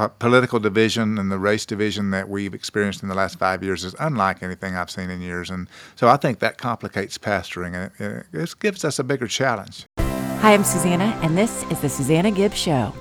po- political division and the race division that we've experienced in the last five years is unlike anything I've seen in years. And so I think that complicates pastoring and it, it gives us a bigger challenge. Hi, I'm Susanna, and this is the Susanna Gibbs Show.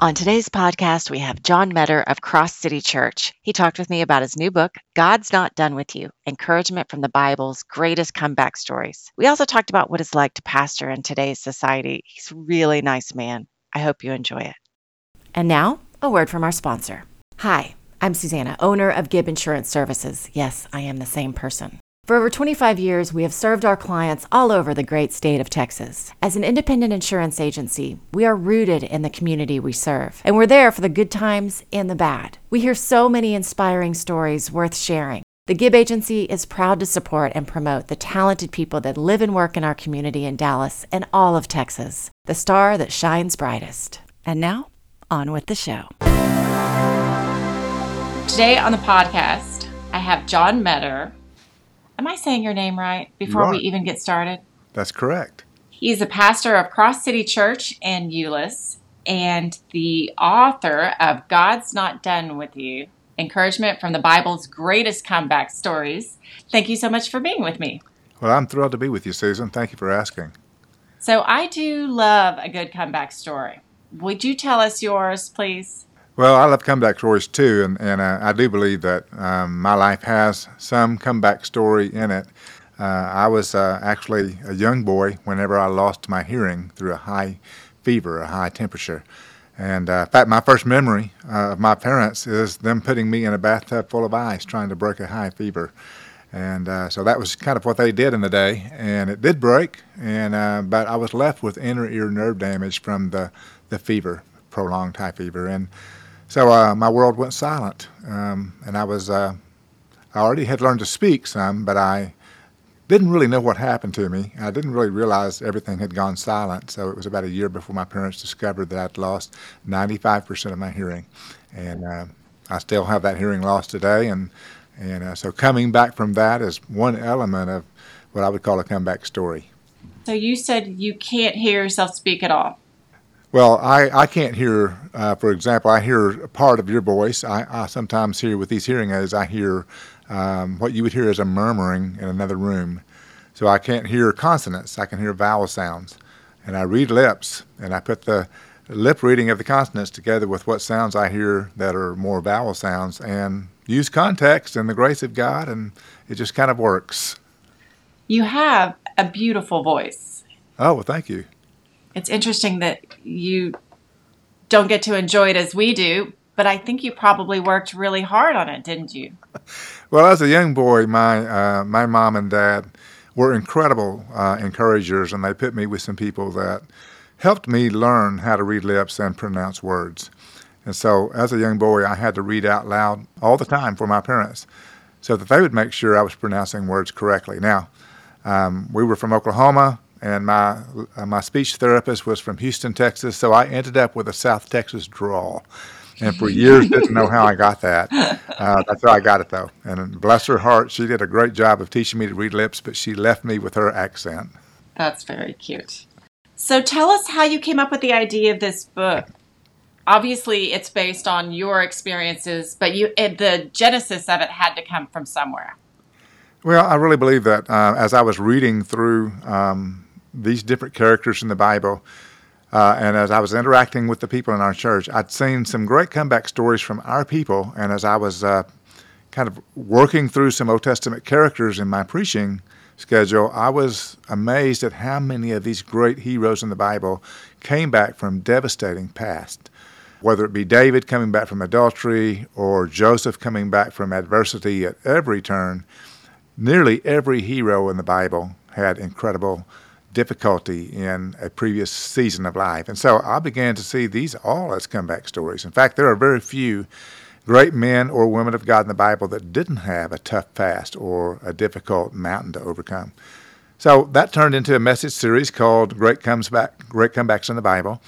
On today's podcast, we have John Meador of Cross City Church. He talked with me about his new book, God's Not Done With You Encouragement from the Bible's Greatest Comeback Stories. We also talked about what it's like to pastor in today's society. He's a really nice man. I hope you enjoy it. And now, a word from our sponsor. Hi, I'm Susanna, owner of Gibb Insurance Services. Yes, I am the same person. For over 25 years, we have served our clients all over the great state of Texas. As an independent insurance agency, we are rooted in the community we serve, and we're there for the good times and the bad. We hear so many inspiring stories worth sharing. The Gibb Agency is proud to support and promote the talented people that live and work in our community in Dallas and all of Texas, the star that shines brightest. And now, on with the show. Today on the podcast, I have John Meador Am I saying your name right before we even get started? That's correct. He's a pastor of Cross City Church in Euless and the author of God's Not Done With You Encouragement from the Bible's Greatest Comeback Stories. Thank you so much for being with me. Well, I'm thrilled to be with you, Susan. Thank you for asking. So, I do love a good comeback story. Would you tell us yours, please? Well, I love comeback stories too, and, and uh, I do believe that um, my life has some comeback story in it. Uh, I was uh, actually a young boy whenever I lost my hearing through a high fever, a high temperature. And uh, in fact, my first memory uh, of my parents is them putting me in a bathtub full of ice trying to break a high fever. And uh, so that was kind of what they did in the day, and it did break. And but I was left with inner ear nerve damage from the the fever, prolonged high fever, and so uh, my world went silent, um, and I was uh, I already had learned to speak some, but I didn't really know what happened to me. I didn't really realize everything had gone silent. So it was about a year before my parents discovered that I'd lost 95% of my hearing, and uh, I still have that hearing loss today. And and uh, so coming back from that is one element of what I would call a comeback story. So you said you can't hear yourself speak at all. Well, I, I can't hear, uh, for example, I hear a part of your voice. I, I sometimes hear with these hearing aids, I hear um, what you would hear as a murmuring in another room. So I can't hear consonants, I can hear vowel sounds. And I read lips, and I put the lip reading of the consonants together with what sounds I hear that are more vowel sounds and use context and the grace of God, and it just kind of works. You have a beautiful voice. Oh, well, thank you it's interesting that you don't get to enjoy it as we do, but I think you probably worked really hard on it, didn't you? Well, as a young boy, my uh, my mom and dad were incredible uh, encouragers, and they put me with some people that helped me learn how to read lips and pronounce words. And so, as a young boy, I had to read out loud all the time for my parents, so that they would make sure I was pronouncing words correctly. Now, um, we were from Oklahoma and my uh, my speech therapist was from Houston, Texas. So I ended up with a South Texas drawl, and for years didn't know how I got that. Uh, that's how I got it though. And bless her heart, she did a great job of teaching me to read lips, but she left me with her accent. That's very cute. So tell us how you came up with the idea of this book. Obviously, it's based on your experiences, but you it, the genesis of it had to come from somewhere. Well, I really believe that uh, as I was reading through um, these different characters in the Bible. Uh, and as I was interacting with the people in our church, I'd seen some great comeback stories from our people. And as I was uh, kind of working through some Old Testament characters in my preaching schedule, I was amazed at how many of these great heroes in the Bible came back from devastating past. Whether it be David coming back from adultery or Joseph coming back from adversity at every turn, nearly every hero in the Bible had incredible difficulty in a previous season of life. And so I began to see these all as comeback stories. In fact, there are very few great men or women of God in the Bible that didn't have a tough past or a difficult mountain to overcome. So that turned into a message series called "Great Comes Back, Great Comebacks in the Bible,"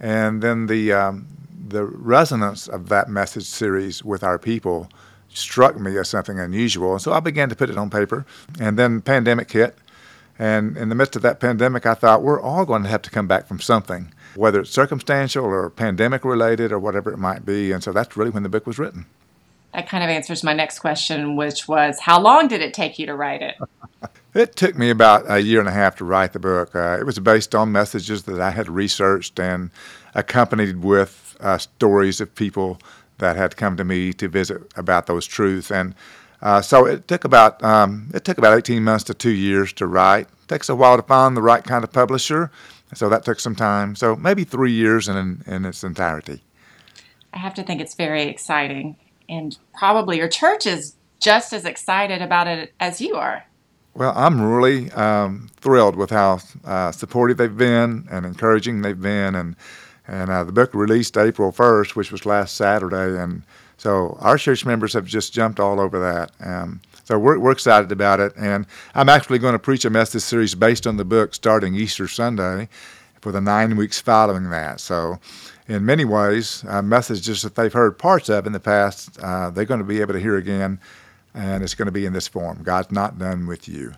and then the um, the resonance of that message series with our people struck me as something unusual, and so I began to put it on paper. And then pandemic hit, And in the midst of that pandemic, I thought we're all going to have to come back from something, whether it's circumstantial or pandemic related or whatever it might be. And so that's really when the book was written. That kind of answers my next question, which was how long did it take you to write it? It took me about a year and a half to write the book. Uh, it was based on messages that I had researched and accompanied with uh, stories of people that had come to me to visit about those truths. And uh, so it took about um, it took about 18 months to two years to write. It takes a while to find the right kind of publisher, so that took some time. So maybe three years in in its entirety. I have to think it's very exciting, and probably your church is just as excited about it as you are. Well, I'm really um, thrilled with how uh, supportive they've been and encouraging they've been, and and uh, the book released April 1st, which was last Saturday, and so our church members have just jumped all over that. Um, so we're, we're excited about it, and I'm actually going to preach a message series based on the book starting Easter Sunday for the nine weeks following that. So in many ways, uh, messages that they've heard parts of in the past, uh, they're going to be able to hear again and it's going to be in this form God's not done with you.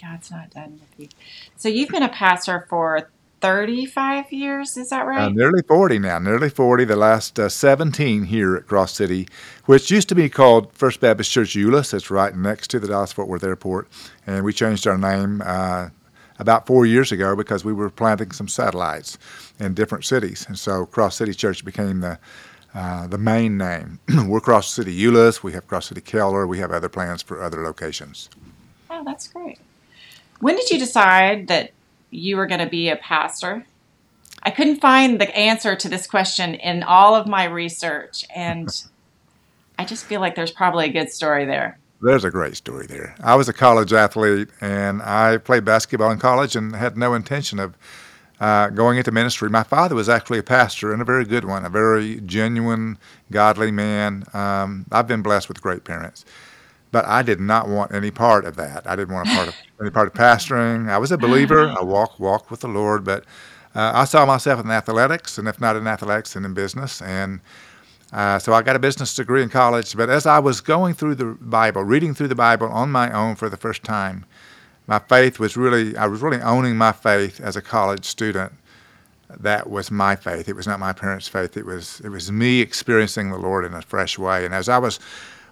God's not done with you. So you've been a pastor for 35 years, is that right? Uh, nearly 40 now, nearly 40, the last uh, 17 here at Cross City, which used to be called First Baptist Church Euless. It's right next to the Dallas Fort Worth Airport. And we changed our name uh, about four years ago because we were planting some satellites in different cities. And so Cross City Church became the uh, the main name. We're Cross City Euless. We have Cross City Keller. We have other plans for other locations. Oh, that's great. When did you decide that you were going to be a pastor? I couldn't find the answer to this question in all of my research, and I just feel like there's probably a good story there. There's a great story there. I was a college athlete, and I played basketball in college and had no intention of uh, going into ministry. My father was actually a pastor and a very good one, a very genuine, godly man. Um, I've been blessed with great parents, but I did not want any part of that. I didn't want a part of any part of pastoring. I was a believer. I walked walked with the Lord, but uh, I saw myself in athletics, and if not in athletics, then in business. And uh, so I got a business degree in college. But as I was going through the Bible, reading through the Bible on my own for the first time, my faith was really, I was really owning my faith as a college student. That was my faith. It was not my parents' faith. It was, it was me experiencing the Lord in a fresh way. And as I was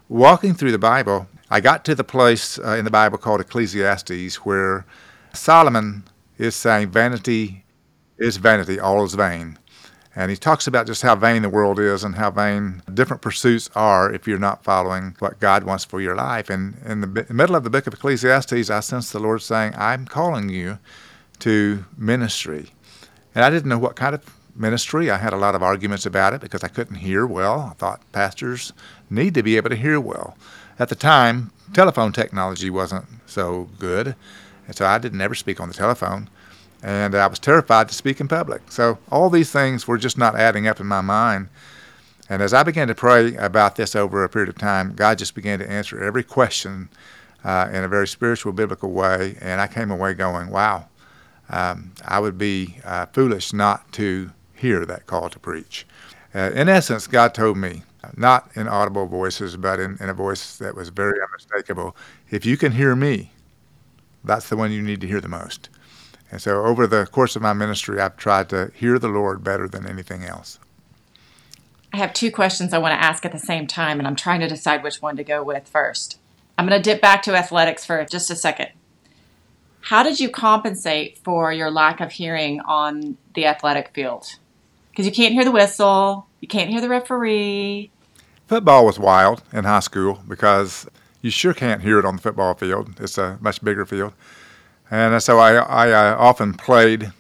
walking through the Bible, I got to the place uh, in the Bible called Ecclesiastes where Solomon is saying, Vanity is vanity, all is vain. And he talks about just how vain the world is and how vain different pursuits are if you're not following what God wants for your life. And in the middle of the book of Ecclesiastes, I sense the Lord saying, I'm calling you to ministry. And I didn't know what kind of ministry. I had a lot of arguments about it because I couldn't hear well. I thought pastors need to be able to hear well. At the time, telephone technology wasn't so good. And so I didn't ever speak on the telephone and I was terrified to speak in public. So all these things were just not adding up in my mind. And as I began to pray about this over a period of time, God just began to answer every question uh, in a very spiritual, biblical way. And I came away going, wow, um, I would be uh, foolish not to hear that call to preach. Uh, in essence, God told me, not in audible voices, but in, in a voice that was very unmistakable, if you can hear me, that's the one you need to hear the most. And so, over the course of my ministry, I've tried to hear the Lord better than anything else. I have two questions I want to ask at the same time, and I'm trying to decide which one to go with first. I'm going to dip back to athletics for just a second. How did you compensate for your lack of hearing on the athletic field? Because you can't hear the whistle, you can't hear the referee. Football was wild in high school because you sure can't hear it on the football field. It's a much bigger field. And so I, I, I often played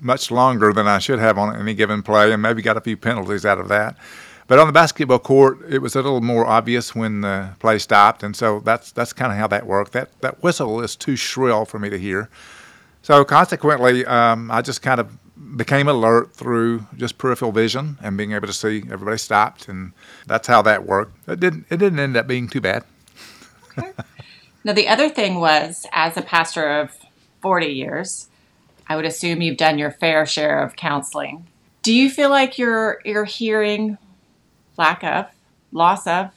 much longer than I should have on any given play and maybe got a few penalties out of that. But on the basketball court, it was a little more obvious when the play stopped, and so that's that's kind of how that worked. That that whistle is too shrill for me to hear. So consequently, um, I just kind of became alert through just peripheral vision and being able to see everybody stopped, and that's how that worked. It didn't it didn't end up being too bad. Okay. Now the other thing was, as a pastor of 40 years. I would assume you've done your fair share of counseling. Do you feel like you're you're hearing lack of, loss of,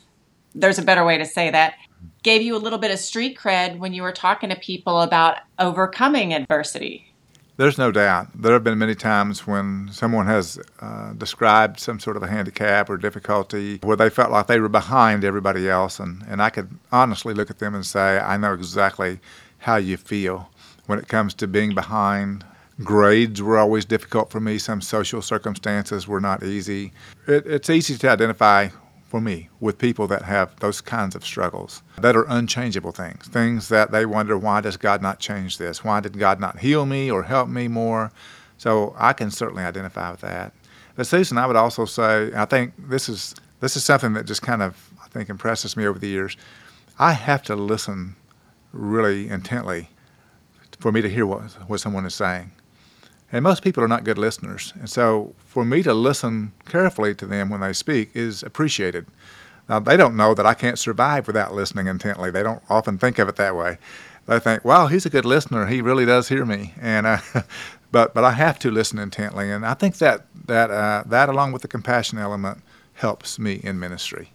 there's a better way to say that, gave you a little bit of street cred when you were talking to people about overcoming adversity. There's no doubt. There have been many times when someone has uh, described some sort of a handicap or difficulty where they felt like they were behind everybody else. And, and I could honestly look at them and say, I know exactly how you feel when it comes to being behind. Grades were always difficult for me. Some social circumstances were not easy. It, it's easy to identify for me with people that have those kinds of struggles that are unchangeable things, things that they wonder, why does God not change this? Why did God not heal me or help me more? So I can certainly identify with that. But Susan, I would also say, I think this is this is something that just kind of I think impresses me over the years. I have to listen really intently for me to hear what, what someone is saying. And most people are not good listeners. And so for me to listen carefully to them when they speak is appreciated. Now, they don't know that I can't survive without listening intently. They don't often think of it that way. They think, wow, he's a good listener. He really does hear me." And uh, but but I have to listen intently, and I think that that uh, that along with the compassion element helps me in ministry.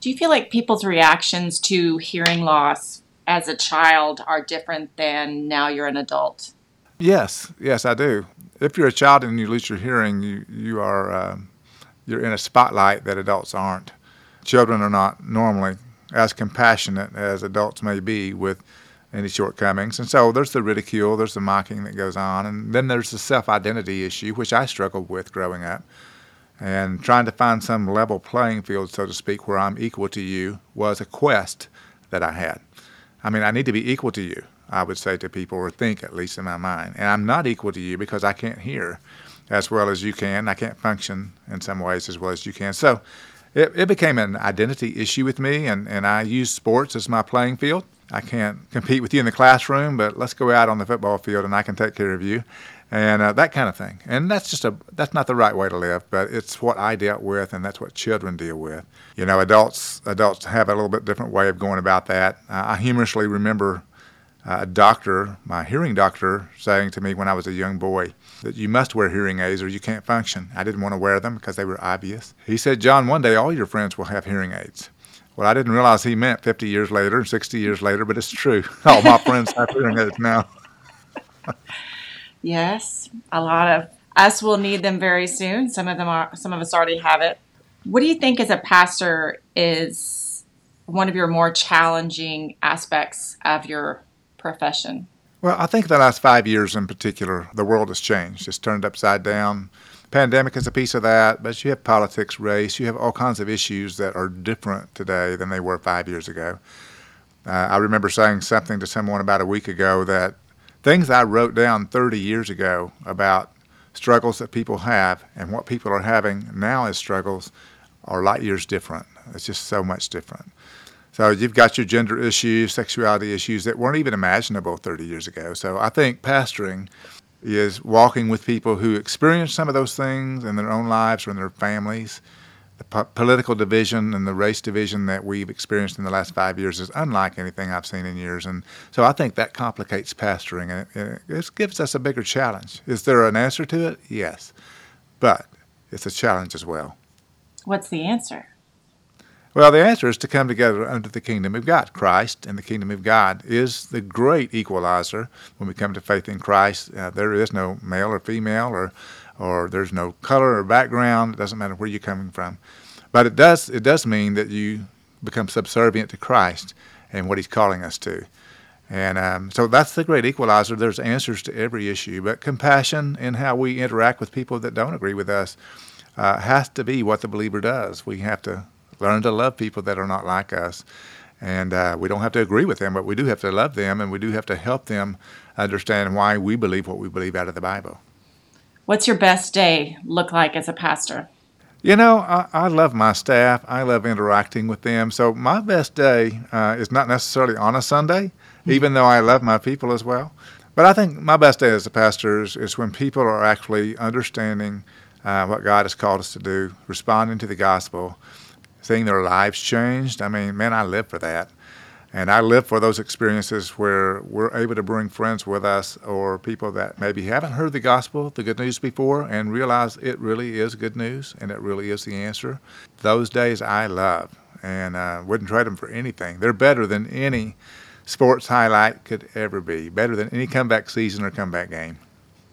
Do you feel like people's reactions to hearing loss as a child are different than now you're an adult? Yes, yes, I do. If you're a child and you lose your hearing, you you are uh, you're in a spotlight that adults aren't. Children are not normally as compassionate as adults may be with any shortcomings, and so there's the ridicule, there's the mocking that goes on, and then there's the self-identity issue, which I struggled with growing up, and trying to find some level playing field, so to speak, where I'm equal to you was a quest that I had. I mean, I need to be equal to you. I would say to people, or think at least in my mind. And I'm not equal to you because I can't hear as well as you can. I can't function in some ways as well as you can. So it, it became an identity issue with me, and, and I use sports as my playing field. I can't compete with you in the classroom, but let's go out on the football field and I can take care of you, and uh, that kind of thing. And that's just a that's not the right way to live, but it's what I dealt with, and that's what children deal with. You know, adults adults have a little bit different way of going about that. Uh, I humorously remember a doctor, my hearing doctor, saying to me when I was a young boy that you must wear hearing aids or you can't function. I didn't want to wear them because they were obvious. He said, John, one day all your friends will have hearing aids. Well, I didn't realize he meant 50 years later, 60 years later, but it's true. All my friends have hearing aids now. yes, a lot of us will need them very soon. Some of them are, some of us already have it. What do you think as a pastor is one of your more challenging aspects of your profession? Well, I think the last five years in particular, the world has changed. It's turned upside down. Pandemic is a piece of that, but you have politics, race, you have all kinds of issues that are different today than they were five years ago. Uh, I remember saying something to someone about a week ago that things I wrote down 30 years ago about struggles that people have and what people are having now as struggles are light years different. It's just so much different. So you've got your gender issues, sexuality issues that weren't even imaginable 30 years ago. So I think pastoring is walking with people who experience some of those things in their own lives or in their families. The po- political division and the race division that we've experienced in the last five years is unlike anything I've seen in years. And so I think that complicates pastoring and it, it gives us a bigger challenge. Is there an answer to it? Yes. But it's a challenge as well. What's the answer? Well, the answer is to come together under the kingdom of God. Christ and the kingdom of God is the great equalizer. When we come to faith in Christ, uh, there is no male or female, or or there's no color or background. It doesn't matter where you're coming from, but it does it does mean that you become subservient to Christ and what He's calling us to. And um, so that's the great equalizer. There's answers to every issue, but compassion in how we interact with people that don't agree with us uh, has to be what the believer does. We have to learn to love people that are not like us. And uh, we don't have to agree with them, but we do have to love them and we do have to help them understand why we believe what we believe out of the Bible. What's your best day look like as a pastor? You know, I, I love my staff. I love interacting with them. So my best day uh, is not necessarily on a Sunday, mm-hmm. even though I love my people as well. But I think my best day as a pastor is, is when people are actually understanding uh, what God has called us to do, responding to the gospel, seeing their lives changed. I mean, man, I live for that. And I live for those experiences where we're able to bring friends with us or people that maybe haven't heard the gospel, the good news before, and realize it really is good news and it really is the answer. Those days I love. and uh, wouldn't trade them for anything. They're better than any sports highlight could ever be, better than any comeback season or comeback game.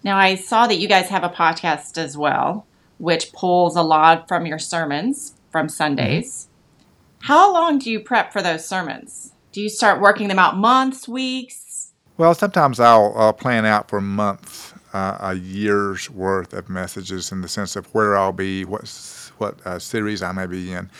Now, I saw that you guys have a podcast as well, which pulls a lot from your sermons from Sundays. Mm-hmm. How long do you prep for those sermons? Do you start working them out months, weeks? Well, sometimes I'll, I'll plan out for months, uh, a year's worth of messages in the sense of where I'll be, what what uh, series I may be in.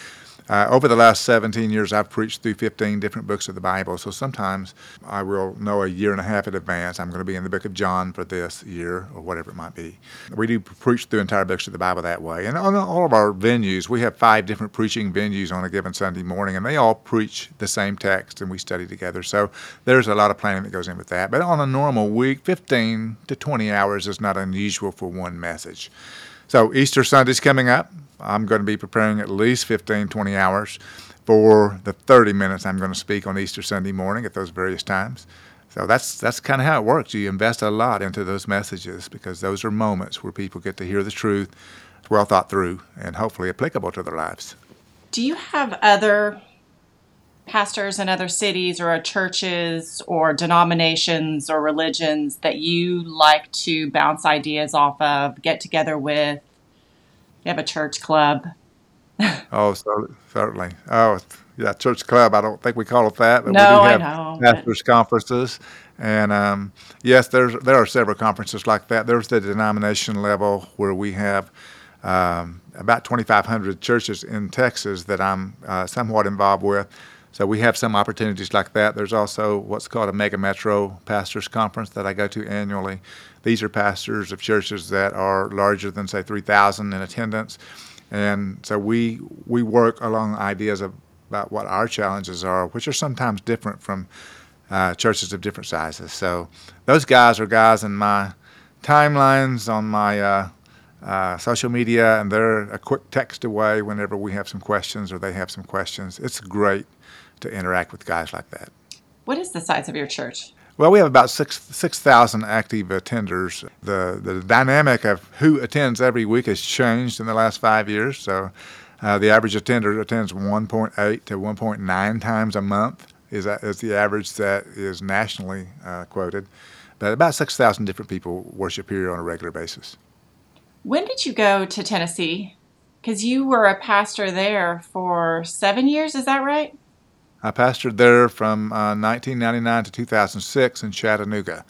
Uh, over the last 17 years, I've preached through 15 different books of the Bible. So sometimes I will know a year and a half in advance I'm going to be in the book of John for this year or whatever it might be. We do preach through entire books of the Bible that way. And on all of our venues, we have five different preaching venues on a given Sunday morning, and they all preach the same text and we study together. So there's a lot of planning that goes in with that. But on a normal week, 15 to 20 hours is not unusual for one message. So Easter Sunday's coming up. I'm going to be preparing at least 15, 20 hours for the 30 minutes I'm going to speak on Easter Sunday morning at those various times. So that's that's kind of how it works. You invest a lot into those messages because those are moments where people get to hear the truth, well thought through, and hopefully applicable to their lives. Do you have other pastors in other cities or churches or denominations or religions that you like to bounce ideas off of, get together with, you have a church club. oh, so, certainly. Oh, yeah, church club. I don't think we call it that, but no, we do have know, pastors' but... conferences. And um, yes, there's there are several conferences like that. There's the denomination level where we have um, about 2,500 churches in Texas that I'm uh, somewhat involved with. So we have some opportunities like that. There's also what's called a mega metro pastors conference that I go to annually. These are pastors of churches that are larger than say 3,000 in attendance, and so we we work along ideas of, about what our challenges are, which are sometimes different from uh, churches of different sizes. So those guys are guys in my timelines on my uh, uh, social media, and they're a quick text away whenever we have some questions or they have some questions. It's great to interact with guys like that. What is the size of your church? Well, we have about six six thousand active attenders. The the dynamic of who attends every week has changed in the last five years. So, uh, the average attender attends 1.8 to 1.9 times a month is is the average that is nationally uh, quoted. But about six thousand different people worship here on a regular basis. When did you go to Tennessee? Because you were a pastor there for seven years. Is that right? I pastored there from uh, 1999 to 2006 in Chattanooga.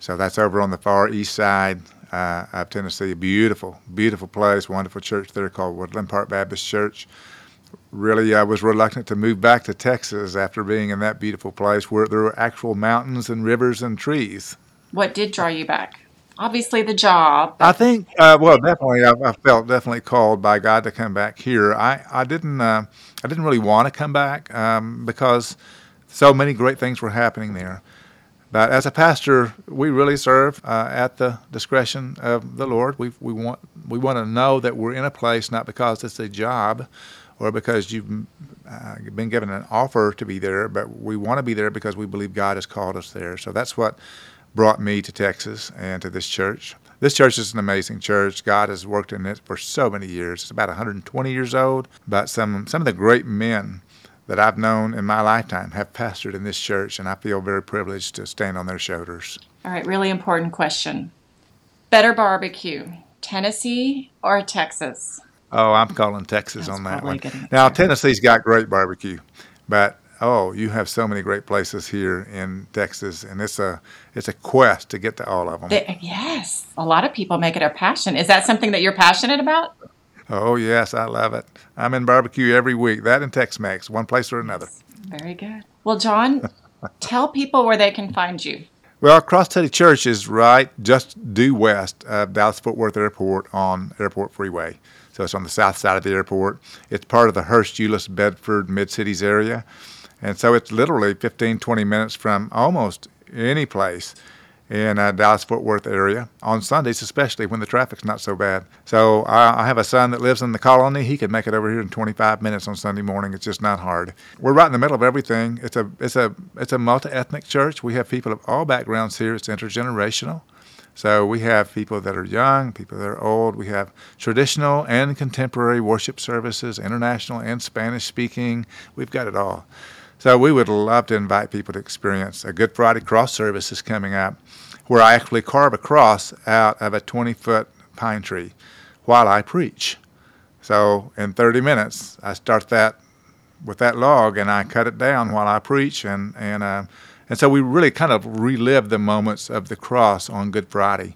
So that's over on the far east side uh, of Tennessee. Beautiful, beautiful place, wonderful church there called Woodland Park Baptist Church. Really, I was reluctant to move back to Texas after being in that beautiful place where there were actual mountains and rivers and trees. What did draw you back? Obviously, the job. I think, uh, well, definitely, I, I, felt definitely called by God to come back here. I, I didn't. Uh, I didn't really want to come back um, because so many great things were happening there. But as a pastor, we really serve uh, at the discretion of the Lord. We we want we want to know that we're in a place not because it's a job, or because you've uh, been given an offer to be there, but we want to be there because we believe God has called us there. So that's what brought me to Texas and to this church. This church is an amazing church. God has worked in it for so many years. It's about 120 years old, but some some of the great men that I've known in my lifetime have pastored in this church, and I feel very privileged to stand on their shoulders. All right, really important question. Better barbecue, Tennessee or Texas? Oh, I'm calling Texas That's on that one. Now, Tennessee's got great barbecue, but oh, you have so many great places here in Texas, and it's a it's a quest to get to all of them. The, yes, a lot of people make it a passion. Is that something that you're passionate about? Oh yes, I love it. I'm in barbecue every week. That and Tex-Mex, one place or another. Very good. Well, John, tell people where they can find you. Well, Cross City Church is right just due west of Dallas Fort Worth Airport on Airport Freeway. So it's on the south side of the airport. It's part of the Hurst Euless Bedford Mid Cities area. And so it's literally 15, 20 minutes from almost any place in uh, Dallas Fort Worth area on Sundays, especially when the traffic's not so bad. So I, I, have a son that lives in the colony. He could make it over here in 25 minutes on Sunday morning. It's just not hard. We're right in the middle of everything. It's a it's a it's a multi ethnic church. We have people of all backgrounds here. It's intergenerational. So we have people that are young, people that are old. We have traditional and contemporary worship services, international and Spanish speaking. We've got it all. So we would love to invite people to experience a Good Friday cross service is coming up where I actually carve a cross out of a 20 foot pine tree while I preach. So in 30 minutes, I start that with that log and I cut it down while I preach and and uh, and so we really kind of relive the moments of the cross on Good Friday.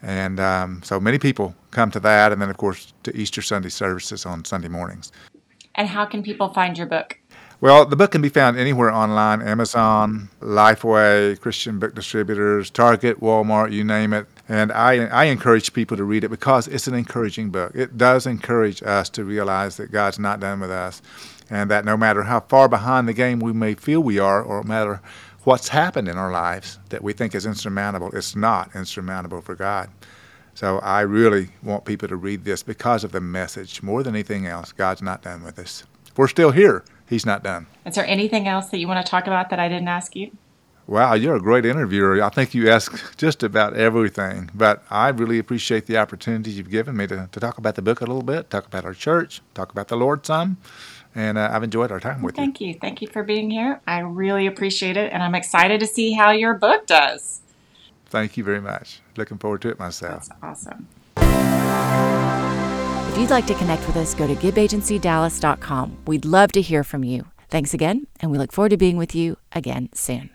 And um, so many people come to that, and then of course to Easter Sunday services on Sunday mornings. And how can people find your book? Well, the book can be found anywhere online Amazon, Lifeway, Christian book distributors, Target, Walmart, you name it. And I, I encourage people to read it because it's an encouraging book. It does encourage us to realize that God's not done with us and that no matter how far behind the game we may feel we are, or no matter what's happened in our lives that we think is insurmountable, it's not insurmountable for God. So I really want people to read this because of the message. More than anything else, God's not done with us. We're still here. He's not done. Is there anything else that you want to talk about that I didn't ask you? Wow, you're a great interviewer. I think you ask just about everything. But I really appreciate the opportunity you've given me to, to talk about the book a little bit, talk about our church, talk about the Lord some. And uh, I've enjoyed our time with Thank you. Thank you. Thank you for being here. I really appreciate it. And I'm excited to see how your book does. Thank you very much. Looking forward to it myself. That's awesome. If you'd like to connect with us, go to gibbagencydallas.com. We'd love to hear from you. Thanks again, and we look forward to being with you again soon.